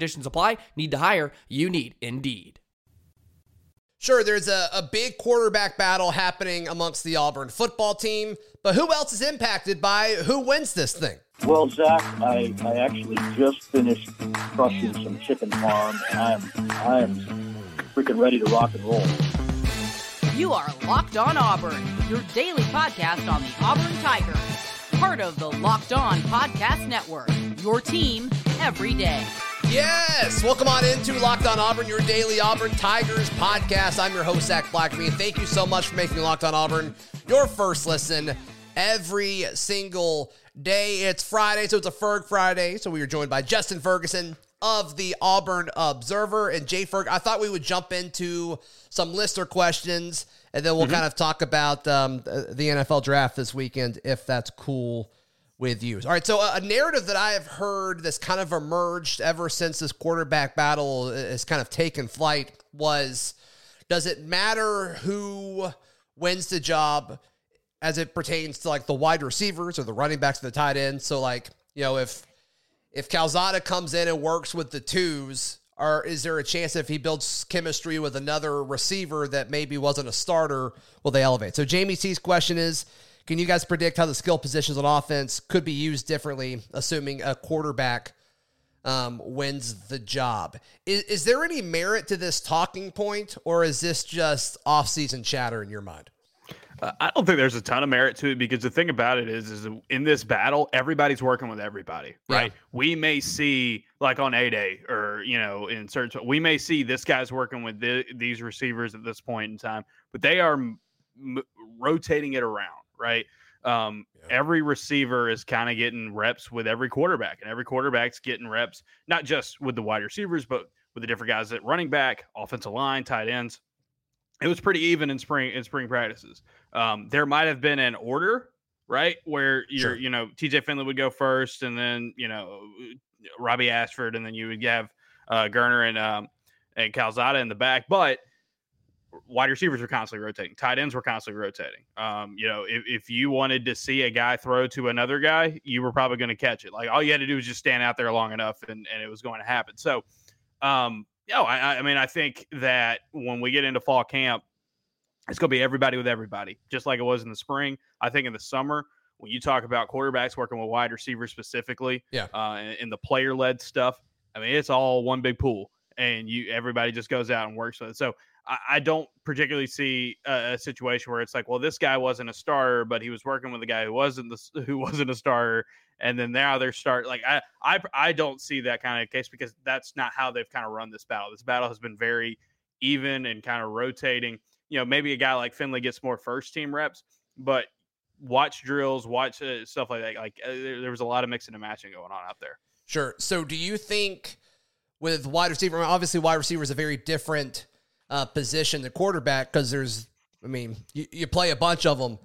conditions apply. Need to hire? You need Indeed. Sure, there's a, a big quarterback battle happening amongst the Auburn football team, but who else is impacted by who wins this thing? Well, Zac, I, I actually just finished crushing some chicken farm, and I am I am freaking ready to rock and roll. You are Locked On Auburn, your daily podcast on the Auburn Tigers, part of the Locked On Podcast Network. Your team every day. Yes, welcome on into Locked On Auburn, your daily Auburn Tigers podcast. I'm your host Zac Blackerby, and thank you so much for making Locked On Auburn your first listen every single day. It's Friday, so it's a Ferg Friday. So we are joined by Justin Ferguson of the Auburn Observer and Jay Ferg. I thought we would jump into some listener questions, and then we'll mm-hmm. kind of talk about um, the NFL draft this weekend, if that's cool with you. All right, so a narrative that I have heard that's kind of emerged ever since this quarterback battle has kind of taken flight was does it matter who wins the job as it pertains to like the wide receivers or the running backs or the tight ends? So like, you know, if if Calzada comes in and works with the twos, or is there a chance if he builds chemistry with another receiver that maybe wasn't a starter, will they elevate? So Jamie C's question is can you guys predict how the skill positions on offense could be used differently, assuming a quarterback um, wins the job? Is, is there any merit to this talking point, or is this just off-season chatter in your mind? Uh, I don't think there's a ton of merit to it because the thing about it is, is in this battle, everybody's working with everybody, right? Yeah. We may see like on a day or you know in certain, we may see this guy's working with the, these receivers at this point in time, but they are m- rotating it around right? Um, yeah. Every receiver is kind of getting reps with every quarterback, and every quarterback's getting reps, not just with the wide receivers, but with the different guys at running back, offensive line, tight ends. It was pretty even in spring in spring practices. Um, there might have been an order, right, where you're, sure. you know, TJ Finley would go first, and then you know Robby Ashford, and then you would have uh, Geriner and um, and Calzada in the back, but wide receivers were constantly rotating. Tight ends were constantly rotating. Um, you know, if, if you wanted to see a guy throw to another guy, you were probably going to catch it. Like all you had to do was just stand out there long enough and, and it was going to happen. So, um, you know, I, I mean, I think that when we get into fall camp, it's going to be everybody with everybody, just like it was in the spring. I think in the summer, when you talk about quarterbacks working with wide receivers specifically, yeah, uh, in, in the player led stuff, I mean, it's all one big pool, and you everybody just goes out and works with it. So I, don't particularly see a, a, situation where it's like, well, this guy wasn't a starter, but he was working with a guy who wasn't the who wasn't a starter, and then now they're start like I I I don't see that kind of case because that's not how they've kind of run this battle. This battle has been very even and kind of rotating. You know, maybe a guy like Finley gets more first team reps, but watch drills, watch uh, stuff like that. Like uh, there, there was a lot of mixing and matching going on out there. Sure. So, do you think with wide receiver, obviously wide receiver is a very different uh, position, the quarterback, because there's, I mean, you, you, play a bunch of them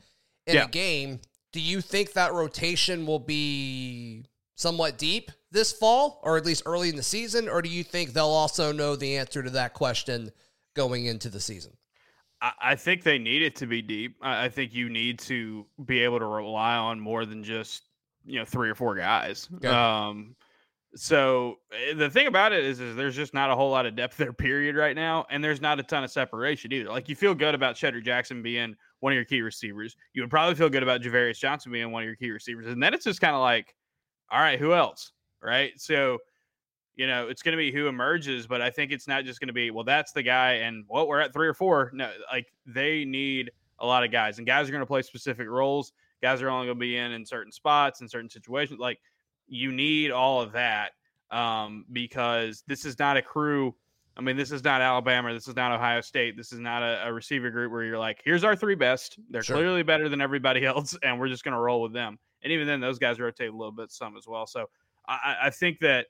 in yeah. a game. Do you think that rotation will be somewhat deep this fall, or at least early in the season, or do you think they'll also know the answer to that question going into the season? I think they need it to be deep. I think you need to be able to rely on more than just you know three or four guys. Okay. Um, so eh, the thing about it is, is there's just not a whole lot of depth there, period, right now, and there's not a ton of separation either. Like you feel good about Shedrick Jackson being one of your key receivers. You would probably feel good about Ja'Varrius Johnson being one of your key receivers, and then it's just kind of like, all right, who else, right? So you know, it's going to be who emerges, but I think it's not just going to be, well, that's the guy, and well, we're at three or four. No, like they need a lot of guys, and guys are going to play specific roles. Guys are only going to be in in certain spots in certain situations. Like you need all of that um, because this is not a crew. I mean, this is not Alabama. This is not Ohio State. This is not a, a receiver group where you're like, here's our three best. They're sure. clearly better than everybody else, and we're just going to roll with them. And even then, those guys rotate a little bit some as well. So I, I think that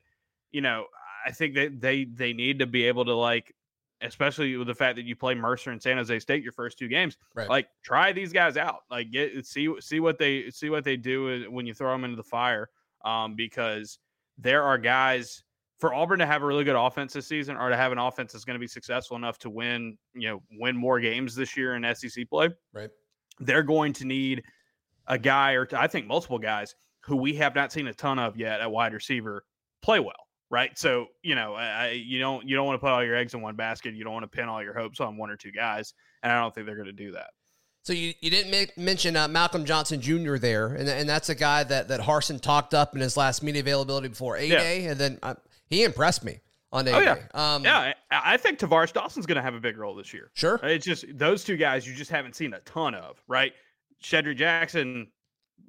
you know, I think that they they need to be able to like, especially with the fact that you play Mercer and San Jose State your first two games, right. like try these guys out, like get see see what they see what they do when you throw them into the fire, um, because there are guys for Auburn to have a really good offense this season or to have an offense that's going to be successful enough to win, you know, win more games this year in SEC play. Right. They're going to need a guy or I think multiple guys who we have not seen a ton of yet at wide receiver play well right? So you know, I, you don't you don't want to put all your eggs in one basket. You don't want to pin all your hopes on one or two guys, and I don't think they're going to do that. So you, you didn't make, mention uh, Malcolm Johnson Jr. there, and, and that's a guy that that Harsin talked up in his last media availability before A Day, yeah. and then uh, he impressed me on A Day. Oh, yeah, um, yeah. I think Tar'Varish Dawson's going to have a big role this year. Sure, it's just those two guys you just haven't seen a ton of, right? Shedrick Jackson,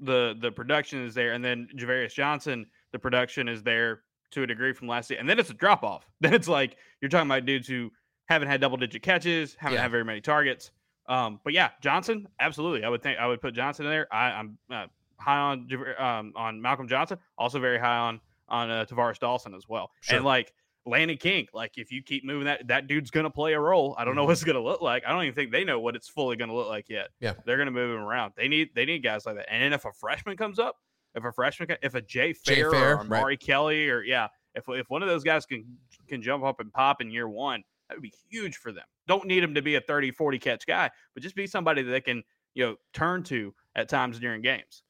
the the production is there, and then Ja'Varrius Johnson, the production is there to a degree from last year, and then it's a drop off. Then it's like you're talking about dudes who haven't had double digit catches, haven't yeah. had very many targets. Um, but yeah, Johnson, absolutely. I would think I would put Johnson in there. I, am uh, high on um, on Malcolm Johnson, also very high on on uh, Tar'Varish Dawson as well. Sure. And like Landen King, like if you keep moving that, that dude's gonna play a role. I don't know mm-hmm. what it's gonna look like. I don't even think they know what it's fully gonna look like yet. Yeah, they're gonna move him around. They need they need guys like that. And then if a freshman comes up, if a freshman, if a Jay Fair, Jay Fair or Omari right. Kelly, or yeah, if if one of those guys can can jump up and pop in year one, that would be huge for them. Don't need him to be a 30, 40 catch guy, but just be somebody that they can, you know, turn to at times during games.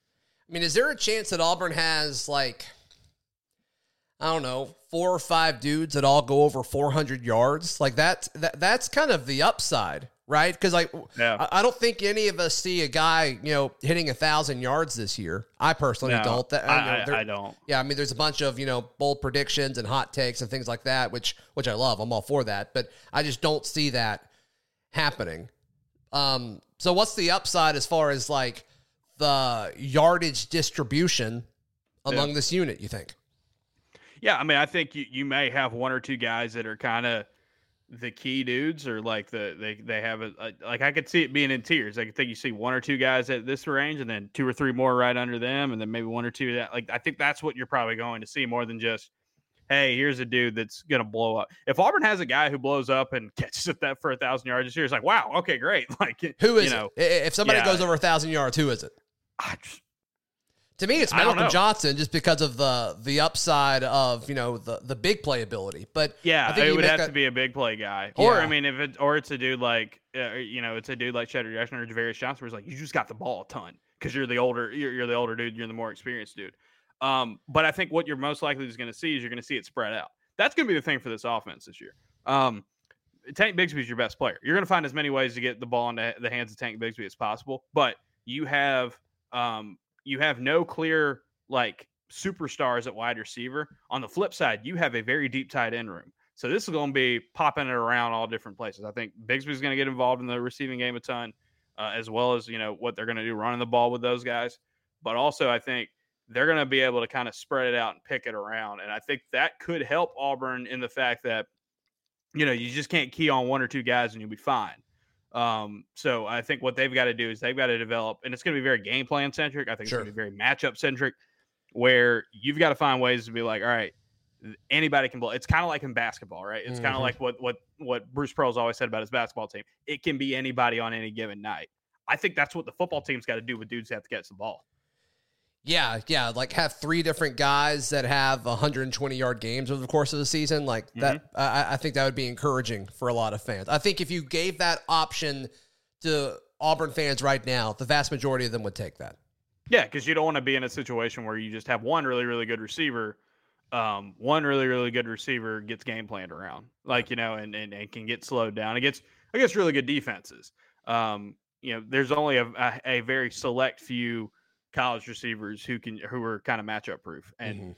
I mean, is there a chance that Auburn has like I don't know, four or five dudes that all go over 400 yards? Like that, that that's kind of the upside right? Because like, yeah. I, don't think any of us see a guy, you know, hitting a thousand yards this year. I personally no, don't. That, I, you know, I, I, don't. Yeah, I mean, there's a bunch of you know bold predictions and hot takes and things like that, which which I love. I'm all for that, but I just don't see that happening. Um, so what's the upside as far as like the yardage distribution among yeah. this unit? You think? Yeah, I mean, I think you, you may have one or two guys that are kind of the key dudes or like the they they have a, a, like I could see it being in tiers. I think you see one or two guys at this range, and then two or three more right under them, and then maybe one or two that like I think that's what you're probably going to see more than just hey, here's a dude that's gonna blow up. If Auburn has a guy who blows up and catches it that for a thousand yards this year, it's like wow, okay, great. Like who is you know, it? If somebody yeah. goes over a thousand yards, who is it? I just, to me, it's Malcolm Johnson just because of the the upside of you know the the big playability. But yeah, I think it would have a, to be a big play guy, yeah. or I mean, if it or it's a dude like uh, you know it's a dude like Shedrick Jackson or Ja'Varrius Johnson, where it's like you just got the ball a ton because you're the older you're, you're, the older dude, you're the more experienced dude. Um, but I think what you're most likely is going to see is you're going to see it spread out. That's going to be the thing for this offense this year. Um, Tank Bigsby is your best player. You're going to find as many ways to get the ball into the hands of Tank Bigsby as possible, but you have um, you have no clear like superstars at wide receiver. On the flip side, you have a very deep tight end room. So this is going to be popping it around all different places. I think Bigsby's going to get involved in the receiving game a ton, uh, as well as you know what they're going to do running the ball with those guys. But also, I think they're going to be able to kind of spread it out and pick it around, and I think that could help Auburn in the fact that you know you just can't key on one or two guys and you'll be fine. Um, so I think what they've got to do is they've got to develop, and it's going to be very game plan centric. I think sure. it's going to be very matchup centric, where you've got to find ways to be like, all right, anybody can blow. It's kind of like in basketball, right? It's mm-hmm. kind of like what what what Bruce Pearl's always said about his basketball team. It can be anybody on any given night. I think that's what the football team's got to do with dudes who have to catch the ball. Yeah, yeah, like have three different guys that have 120 yard games over the course of the season. Like mm-hmm. that, I, I think that would be encouraging for a lot of fans. I think if you gave that option to Auburn fans right now, the vast majority of them would take that. Yeah, because you don't want to be in a situation where you just have one really, really good receiver. Um, one really, really good receiver gets game planned around, like you know, and, and, and can get slowed down against against really good defenses. Um, you know, there's only a, a, a very select few college receivers who can who are kind of matchup proof, and mm-hmm.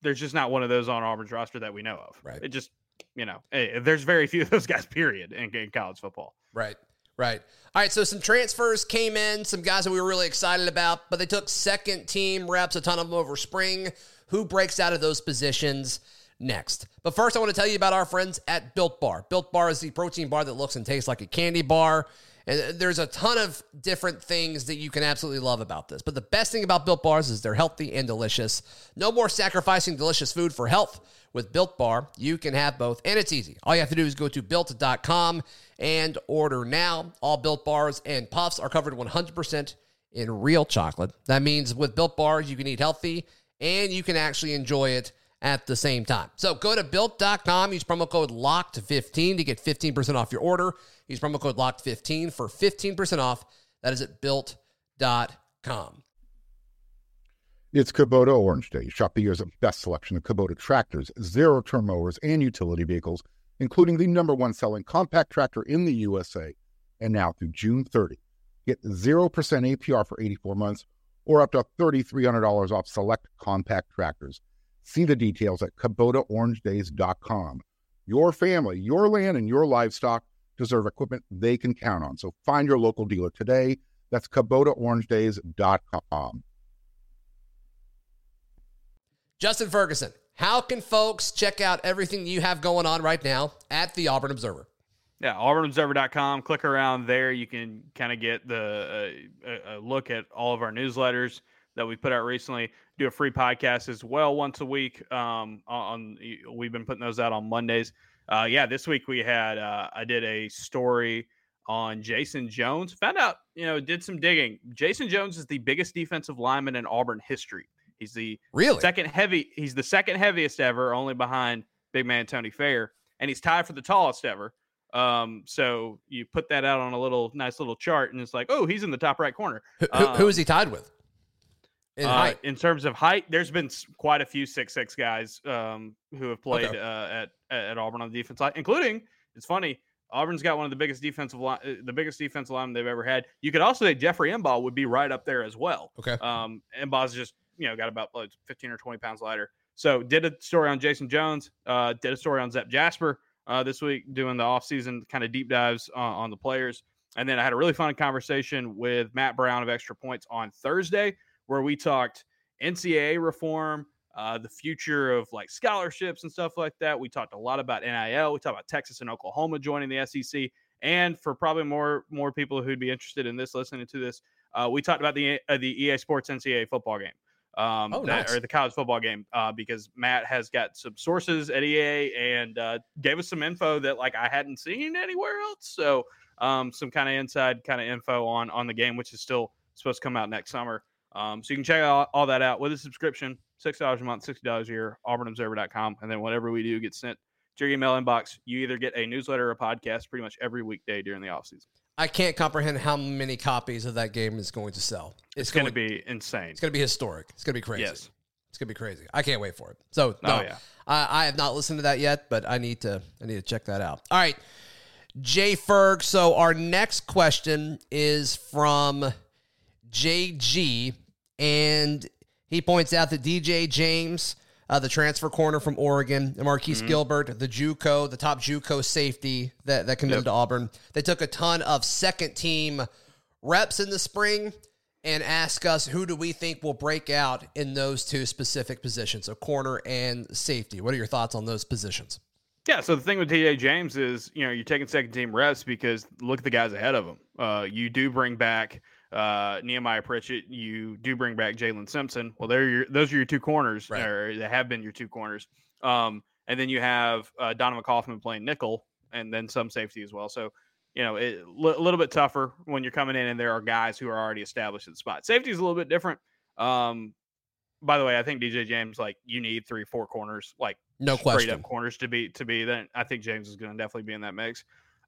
there's just not one of those on Auburn's roster that we know of. Right. It just you know, hey, there's very few of those guys. Period in, in college football. Right. Right. All right. So some transfers came in, some guys that we were really excited about, but they took second team reps, a ton of them over spring. Who breaks out of those positions next? But first, I want to tell you about our friends at Built Bar. Built Bar is the protein bar that looks and tastes like a candy bar. And uh, there's a ton of different things that you can absolutely love about this. But the best thing about Built Bars is they're healthy and delicious. No more sacrificing delicious food for health. With Built Bar, you can have both, and it's easy. All you have to do is go to built.com and order now. All Built Bars and Puffs are covered 100% in real chocolate. That means with Built Bars, you can eat healthy and you can actually enjoy it at the same time. So go to built.com, use promo code LOCKED15 to get 15% off your order. Use promo code LOCKED15 for 15% off. That is at built.com. It's Kubota Orange Day. Shop the year's best selection of Kubota tractors, zero turn mowers, and utility vehicles, including the number one selling compact tractor in the USA. And now through June 30, get 0% APR for 84 months or up to $3,300 off select compact tractors. See the details at KubotaOrangeDays.com. Your family, your land, and your livestock deserve equipment they can count on. So find your local dealer today. That's KubotaOrangeDays.com. Justin Ferguson, how can folks check out everything you have going on right now at the Auburn Observer? Yeah, auburnobserver.com. Click around there. You can kind of get the uh, a look at all of our newsletters that we put out recently. Do a free podcast as well once a week. Um, on we've been putting those out on Mondays. Uh, yeah, this week we had uh, I did a story on Jayson Jones. Found out, you know, did some digging. Jayson Jones is the biggest defensive lineman in Auburn history. He's the really second heavy. He's the second heaviest ever, only behind big man Tony Fair, and he's tied for the tallest ever. Um, so you put that out on a little nice little chart, and it's like, oh, he's in the top right corner. Who, um, who is he tied with? In, uh, in terms of height, there's been quite a few six six guys um, who have played okay. uh, at at Auburn on the defense line, including. It's funny. Auburn's got one of the biggest defensive line, uh, the biggest defensive line they've ever had. You could also say Jeffrey M'ba would be right up there as well. Okay. Um, M'ba's just you know got about like 15 or 20 pounds lighter. So did a story on Jayson Jones. Uh, did a story on Zep Jasper uh, this week, doing the offseason kind of deep dives on, on the players. And then I had a really fun conversation with Matt Brown of Extra Points on Thursday where we talked NCAA reform, uh, the future of like scholarships and stuff like that. We talked a lot about NIL. We talked about Texas and Oklahoma joining the SEC. And for probably more more people who'd be interested in this, listening to this, uh, we talked about the uh, the EA Sports NCAA football game, um, oh, that, nice. or the college football game, uh, because Matt has got some sources at EA and uh, gave us some info that like I hadn't seen anywhere else. So um, some kind of inside kind of info on on the game, which is still supposed to come out next summer. Um, so you can check all, all that out with a subscription, $6 a month, $60 a year, auburnobserver.com. And then whatever we do gets sent to your email inbox. You either get a newsletter or a podcast pretty much every weekday during the offseason. I can't comprehend how many copies of that game is going to sell. It's, it's going to be insane. It's going to be historic. It's going to be crazy. Yes. It's gonna be crazy. I can't wait for it. So no, oh, yeah. I, I have not listened to that yet, but I need to I need to check that out. All right. Jay Ferg. So our next question is from JG and he points out that DJ James, uh, the transfer corner from Oregon, and Marquise mm-hmm. Gilbert, the JUCO, the top JUCO safety that that committed yep. to Auburn, they took a ton of second team reps in the spring and ask us who do we think will break out in those two specific positions, so corner and safety. What are your thoughts on those positions? Yeah, so the thing with DJ James is, you know, you're taking second team reps because look at the guys ahead of him. Uh, you do bring back uh, Nehemiah Pritchett, you do bring back Jaylin Simpson. Well, they're your, those are your two corners, right. or they have been your two corners. Um, and then you have uh, Donovan Kaufman playing nickel, and then some safety as well. So, you know, a l- little bit tougher when you're coming in, and there are guys who are already established at the spot. Safety is a little bit different. Um, by the way, I think DJ James like you need three, four corners, like no straight question. up corners to be to be. Then I think James is going to definitely be in that mix.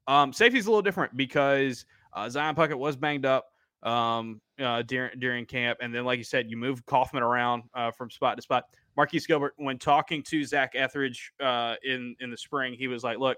Um, safety's a little different because uh, Zion Puckett was banged up um, uh, during during camp, and then like you said, you move Kaufman around uh, from spot to spot. Marquise Gilbert, when talking to Zac Etheridge uh, in in the spring, he was like, "Look,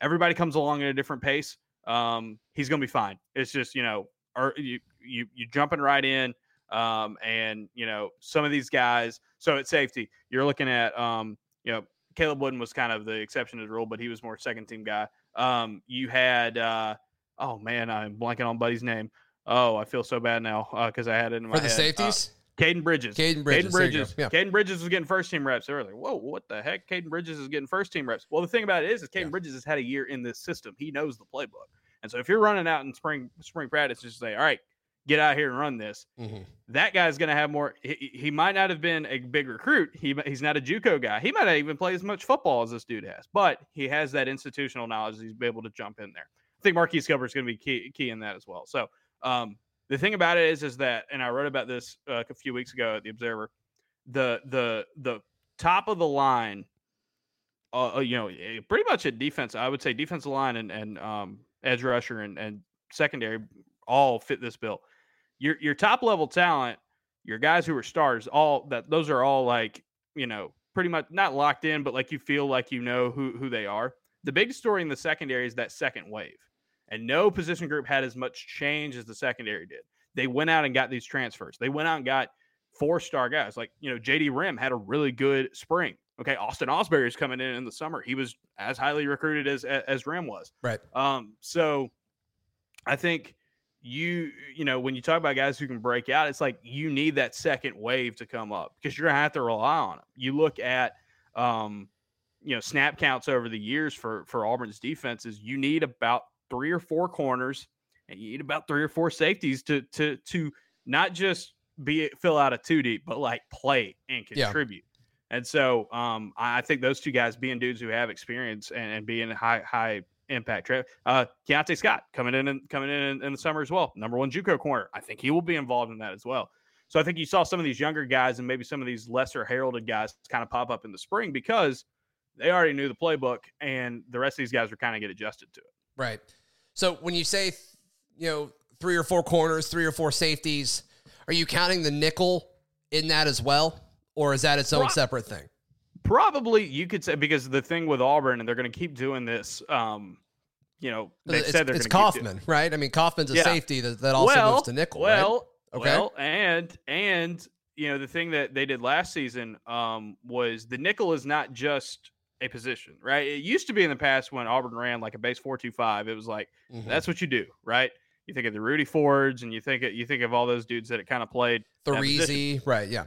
everybody comes along at a different pace. Um, he's going to be fine. It's just you know, or you you you jumping right in." Um, and you know, some of these guys. So at safety, you're looking at um, you know, Caleb Wooden was kind of the exception to the rule, but he was more second team guy. Um, you had uh, oh man, I'm blanking on Buddy's name. Oh, I feel so bad now because uh, I had it in my head. For the head. safeties? Uh, Caden Bridges. Caden Bridges. Caden Bridges. Yeah. Caden Bridges was getting first team reps. They were like, whoa, what the heck? Caden Bridges is getting first team reps. Well, the thing about it is, is Caden Yeah. Bridges has had a year in this system. He knows the playbook. And so if you're running out in spring spring practice, just say, all right, get out here and run this. Mhm. That guy's going to have more. He, he might not have been a big recruit. He, he's not a JUCO guy. He might not even play as much football as this dude has, but he has that institutional knowledge. He's able to jump in there. I think Marquise Gilbert's going to be key, key in that as well. So um, the thing about it is, is that, and I wrote about this uh, a few weeks ago at the Observer. The the the top of the line, uh, uh, you know, eh, pretty much at defense. I would say defensive line and and um, edge rusher and and secondary all fit this bill. Your your top level talent, your guys who are stars, all that those are all like you know pretty much not locked in, but like you feel like you know who who they are. The big story in the secondary is that second wave, and no position group had as much change as the secondary did. They went out and got these transfers. They went out and got four star guys like you know JD Rhym had a really good spring. Okay, Austin Osbury is coming in in the summer. He was as highly recruited as as Rim was. Right. Um, so I think you you know when you talk about guys who can break out, it's like you need that second wave to come up because you're gonna have to rely on them. You look at um, you know snap counts over the years for for Auburn's defenses. You need about three or four corners, and you need about three or four safeties to to to not just be fill out a two deep, but like play and Yeah. contribute. And so um, I think those two guys being dudes who have experience and, and being high high impact. Uh, Keionte Scott coming in and coming in, in in the summer as well. Number one JUCO corner. I think he will be involved in that as well. So I think you saw some of these younger guys and maybe some of these lesser heralded guys kind of pop up in the spring because they already knew the playbook and the rest of these guys were kind of get adjusted to it. Right. So when you say, you know, three or four corners, three or four safeties, are you counting the nickel in that as well? Or is that its own Pro- separate thing? Probably you could say because the thing with Auburn and they're going to keep doing this. Um, you know, they said they're it's going to keep Kaufman, right? I mean, Kaufman's a Yeah. safety that, that also well, moves to nickel, Well, right? Okay. well, and and you know the thing that they did last season um, was the nickel is not just a position, right? It used to be in the past when Auburn ran like a base four two five. It was like Mhm. that's what you do, right? You think of the Rudy Fords, and you think of, you think of all those dudes that it kind of played. Threezy, right? Yeah.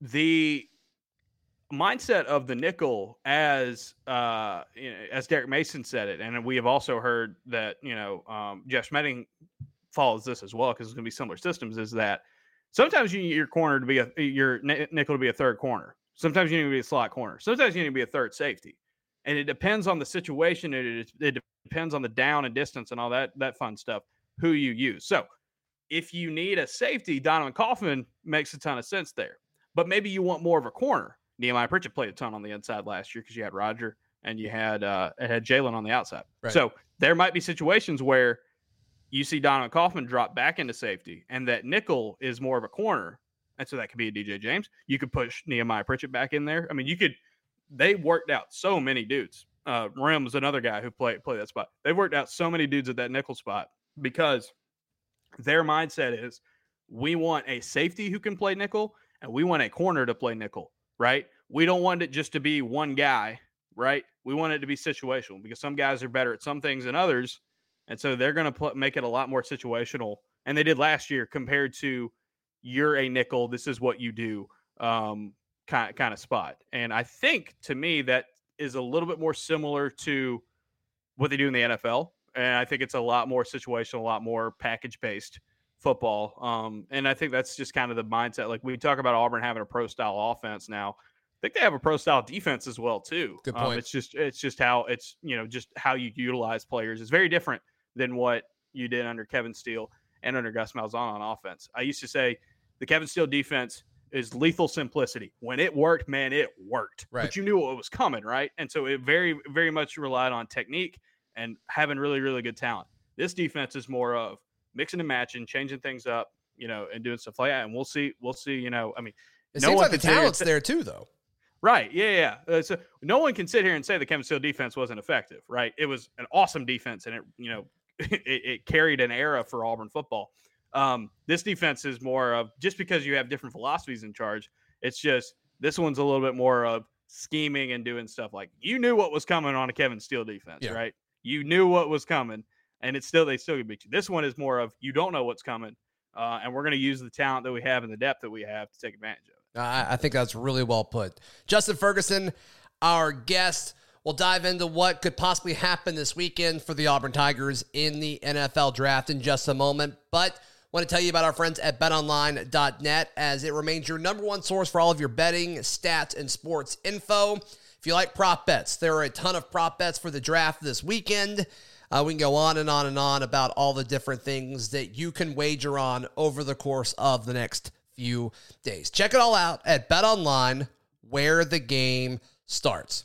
the mindset of the nickel as uh you know, as Derek Mason said it and we have also heard that you know um Jeff Schmedding follows this as well because it's going to be similar systems is that sometimes you need your corner to be a your nickel to be a third corner sometimes you need to be a slot corner sometimes you need to be a third safety and it depends on the situation it, it depends on the down and distance and all that that fun stuff who you use so if you need a safety Donovan Kaufman makes a ton of sense there but maybe you want more of a corner. Nehemiah Pritchett played a ton on the inside last year because you had Roger and you had uh it had Jaylin on the outside. Right. So there might be situations where you see Donovan Kaufman drop back into safety and that nickel is more of a corner. And so that could be a DJ James. You could push Nehemiah Pritchett back in there. I mean, you could they worked out so many dudes. Uh Rhym was another guy who played played that spot. They've worked out so many dudes at that nickel spot because their mindset is we want a safety who can play nickel and we want a corner to play nickel, right? We don't want it just to be one guy, right? We want it to be situational because some guys are better at some things than others. And so they're going to make it a lot more situational. And they did last year compared to you're a nickel, this is what you do um, kind, kind of spot. And I think to me, that is a little bit more similar to what they do in the NFL. And I think it's a lot more situational, a lot more package based football. Um, and I think that's just kind of the mindset. Like we talk about Auburn having a pro style offense now. I think they have a pro style defense as well too. Good Um, point. it's just it's just how it's you know just how you utilize players is very different than what you did under Kevin Steele and under Gus Malzahn on offense. I used to say the Kevin Steele defense is lethal simplicity. When it worked, man, it worked. Right. But you knew what was coming, right? And so it very, very much relied on technique and having really, really good talent. This defense is more of mixing and matching, changing things up, you know, and doing stuff like that. And we'll see, we'll see, you know, I mean, It no seems one like the talent's say- there too, though. Right. Yeah. Yeah. Uh, so no one can sit here and say the Kevin Steele defense wasn't effective. Right. It was an awesome defense, and it you know it, it carried an era for Auburn football. Um, this defense is more of just because you have different philosophies in charge. It's just this one's a little bit more of scheming and doing stuff like you knew what was coming on a Kevin Steele defense, Yeah. right? You knew what was coming, and it's still they still could beat you. This one is more of you don't know what's coming, uh, and we're going to use the talent that we have and the depth that we have to take advantage of it. I, I think that's really well put. Justin Ferguson, our guest, will dive into what could possibly happen this weekend for the Auburn Tigers in the NFL draft in just a moment. But want to tell you about our friends at betonline.net as it remains your number one source for all of your betting, stats, and sports info. If you like prop bets, there are a ton of prop bets for the draft this weekend. Uh, we can go on and on and on about all the different things that you can wager on over the course of the next few days. Check it all out at BetOnline, where the game starts.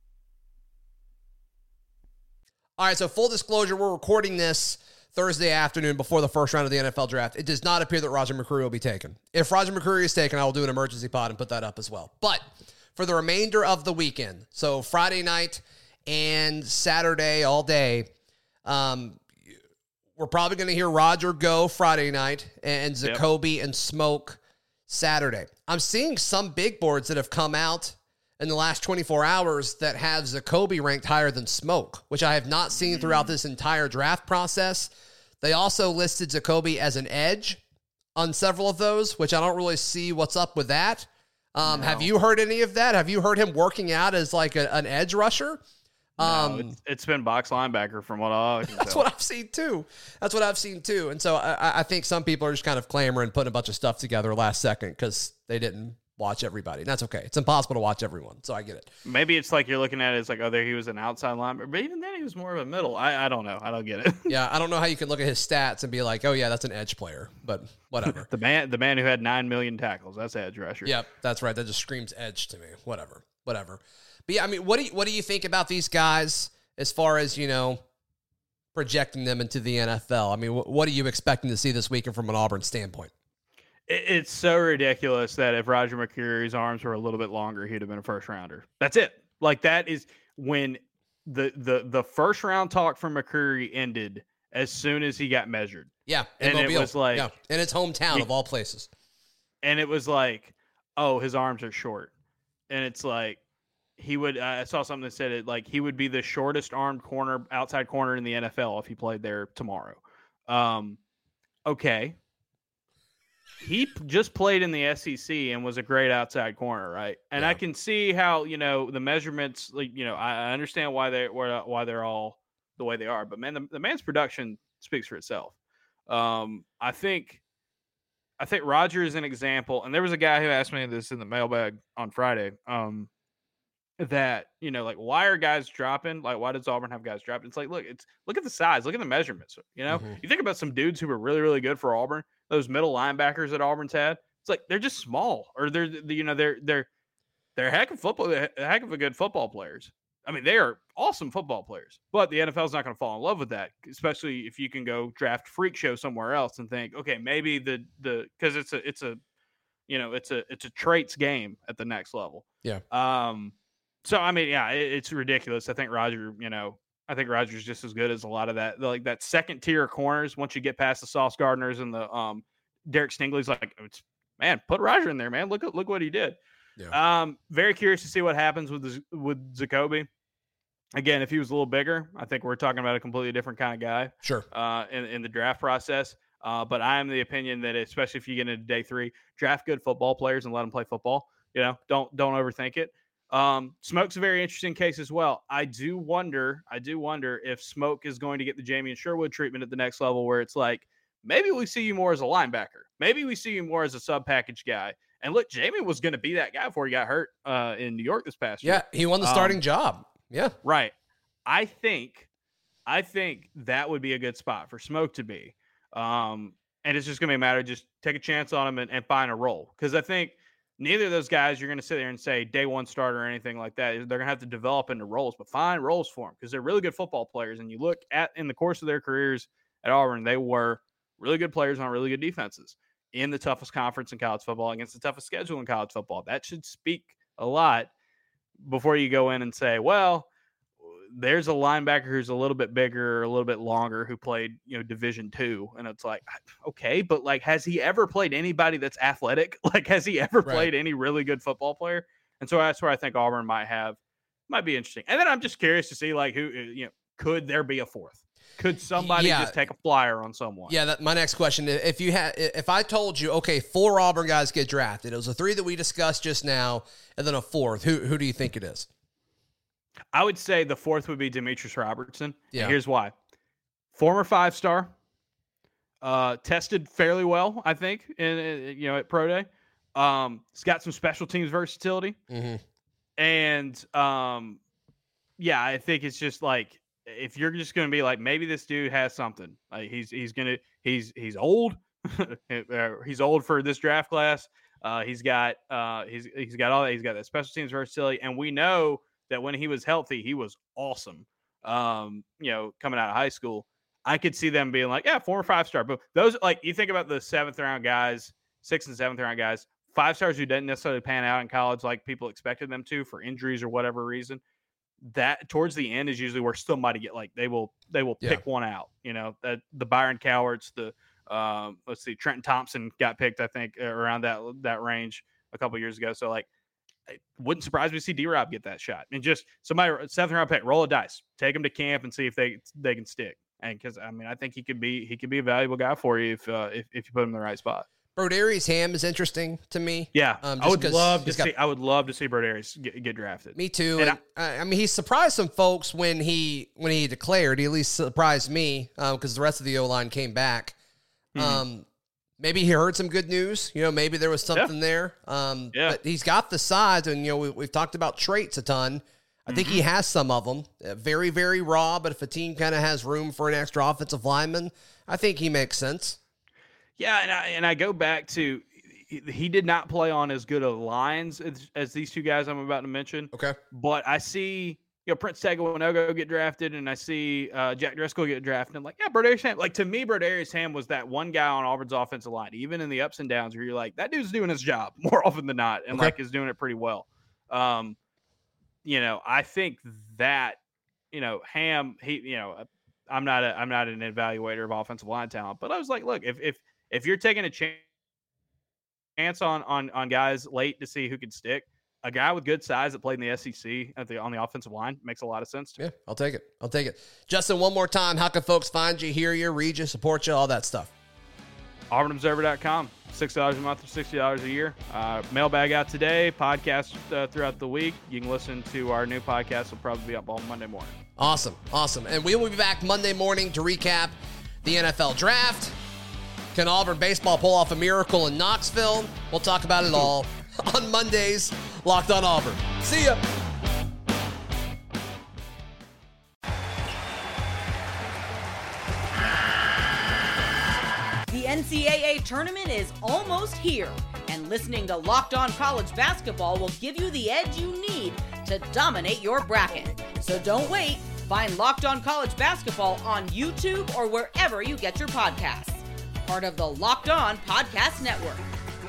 All right, so full disclosure, we're recording this Thursday afternoon before the first round of the NFL draft. It does not appear that Roger McCreary will be taken. If Roger McCreary is taken, I will do an emergency pod and put that up as well. But for the remainder of the weekend, so Friday night and Saturday all day, um, we're probably going to hear Roger go Friday night and Yep. And Smoke Saturday. I'm seeing some big boards that have come out in the last 24 hours that have Zakoby ranked higher than Smoke, which I have not seen throughout this entire draft process. They also listed Zakoby as an edge on several of those, which I don't really see what's up with that. Um, Have you heard any of that? Have you heard him working out as like a, an edge rusher? Um, no, it's, it's been box linebacker from what I can That's tell. what I've seen too. That's what I've seen too. And so I, I think some people are just kind of clamoring, putting a bunch of stuff together last second because they didn't watch everybody. And that's okay. It's impossible to watch everyone. So I get it. Maybe it's like you're looking at it as like, oh, there he was an outside linebacker, but even then he was more of a middle. I, I don't know. I don't get it. Yeah, I don't know how you can look at his stats and be like, oh yeah, that's an edge player, but whatever. the man, the man who had nine million tackles. That's edge rusher. yep, that's right. That just screams edge to me. Whatever, whatever. But yeah, I mean, what do you, what do you think about these guys as far as you know projecting them into the NFL? I mean, wh- what are you expecting to see this weekend from an Auburn standpoint? It, it's so ridiculous that if Roger McCreary's arms were a little bit longer, he'd have been a first rounder. That's it. Like that is when the the the first round talk from McCreary ended as soon as he got measured. Yeah, And it Mobile. was like- yeah, in its hometown You- of all places. and it was like, oh, his arms are short, and it's like he would. I saw something that said it like he would be the shortest armed corner, outside corner in the NFL if he played there tomorrow. Um, okay, he just played in the SEC and was a great outside corner, right? And I can see how you know the measurements. Like you know, I, understand why they why why they're all the way they are, but man, the, the man's production speaks for itself. Um, I think I think Roger is an example, and there was a guy who asked me this in the mailbag on Friday. Um, that you know, like, why are guys dropping? Like, why does Auburn have guys dropping? It's like, look, it's look at the size, look at the measurements. You know, Mhm. you think about some dudes who were really, really good for Auburn. Those middle linebackers that Auburn's had. It's like they're just small, or they're the- you know they're they're they're heck of football, heck of a good football players. I mean, they are awesome football players, but the NFL's not going to fall in love with that, especially if you can go draft freak show somewhere else and think, okay, maybe the the because it's a it's a you know it's a it's a traits game at the next level. Yeah. Um. So I mean, yeah, it, it's ridiculous. I think Roger, you know, I think Roger's just as good as a lot of that, like that second tier corners. Once you get past the Sauce Gardners and the um Derek Stingley's, like, it's man, put Roger in there, man. Look at look what he did. Yeah. Um, very curious to see what happens with Z- with Zakoby. Again, if he was a little bigger, I think we're talking about a completely different kind of guy Sure. uh, in in the draft process. Uh, but I am the opinion that especially if you get into day three, draft good football players and let them play football. You know, don't don't overthink it. Um, Smoke's a very interesting case as well. I do wonder, I do wonder if Smoke is going to get the Jamien Sherwood treatment at the next level, where it's like maybe we see you more as a linebacker, maybe we see you more as a sub package guy. And look, Jamie was going to be that guy before he got hurt uh, in New York this past yeah, year. Yeah, he won the starting um, job. Yeah, right. I think, I think that would be a good spot for Smoke to be. Um, and it's just going to be a matter of just take a chance on him and, and find a role. Because I think neither of those guys you're going to sit there and say day one starter or anything like that. They're going to have to develop into roles, but find roles for them because they're really good football players. And you look at in the course of their careers at Auburn, they were really good players on really good defenses in the toughest conference in college football against the toughest schedule in college football. That should speak a lot before you go in and say, well, there's a linebacker who's a little bit bigger, a little bit longer, who played, you know, Division two, and it's like, okay, but like, has he ever played anybody that's athletic? Like, has he ever right. played any really good football player? And so that's where I think Auburn might have, might be interesting. And then I'm just curious to see, like, who, uh, you know, could there be a fourth? Could somebody yeah. just take a flyer on someone? Yeah, that my next question. If you had, if I told you, okay, four Auburn guys get drafted, it was the three that we discussed just now, and then a fourth. Who who do you think it is? I would say the fourth would be Demetris Robertson. Yeah. here's why. Former five star, uh, tested fairly well, I think, in, in, you know at pro day. Um, he's got some special teams versatility, mm-hmm. and um, yeah, I think it's just like if you're just going to be like maybe this dude has something. Like he's he's gonna he's he's old. he's old for this draft class. Uh, he's got uh, he's he's got all that. He's got that special teams versatility, and we know that when he was healthy, he was awesome. Um, you know, coming out of high school, I could see them being like, yeah, former five star. But those, like, you think about the seventh round guys, sixth and seventh round guys, five stars who didn't necessarily pan out in college like people expected them to for injuries or whatever reason. That towards the end is usually where somebody get like they will they will pick yeah. one out. You know that the Byron Cowarts, the um, let's see, Trenton Thompson got picked I think around that that range a couple years ago. So like it wouldn't surprise me to see D Rob get that shot. And just somebody seventh round pick, roll a dice, take him to camp and see if they they can stick. And because I mean, I think he could be he could be a valuable guy for you if uh, if, if you put him in the right spot. Brodarious Hamm is interesting to me. Yeah, um, I would love to got, see. I would love to see Brodarious get, get drafted. Me too. And, and I, I, mean, he surprised some folks when he when he declared. He at least surprised me because um, the rest of the O line came back. Mm-hmm. Um, maybe he heard some good news. You know, maybe there was something yeah. there. Um, yeah. But he's got the size, and you know, we, have talked about traits a ton. I mm-hmm. think he mm-hmm. has some of them. Uh, very, very raw. But if a team kind of has room for an extra offensive lineman, I think he makes sense. Yeah, and I and I go back to he did not play on as good of lines as, as these two guys I'm about to mention. Okay, but I see you know, Prince Tega Wanogho get drafted, and I see uh, Jack Driscoll get drafted. I'm like, yeah, Brodarious Hamm. Like to me, Brodarious Hamm was that one guy on Auburn's offensive line, even in the ups and downs, where you're like, that dude's doing his job more often than not, and okay. like is doing it pretty well. Um, you know, I think that you know Hamm, he, you know, I'm not a, I'm not an evaluator of offensive line talent, but I was like, look, if if if you're taking a chance on on on guys late to see who can stick a guy with good size that played in the SEC at the on the offensive line makes a lot of sense. yeah, I'll take it. I'll take it. Justin, one more time, how can folks find you, hear you, read you, support you, all that stuff? AuburnObserver.com. Six dollars a month or sixty dollars a year. Uh, mailbag out today. Podcast uh, throughout the week. You can listen to our new podcast. Will probably be up on Monday morning. Awesome, awesome. And we will be back Monday morning to recap the NFL draft. Can Auburn baseball pull off a miracle in Knoxville? We'll talk about it all on Mondays, Locked on Auburn. See ya. The NCAA tournament is almost here, and listening to Locked On College Basketball will give you the edge you need to dominate your bracket. So don't wait. Find Locked On College Basketball on YouTube or wherever you get your podcasts. Part of the Locked On Podcast Network.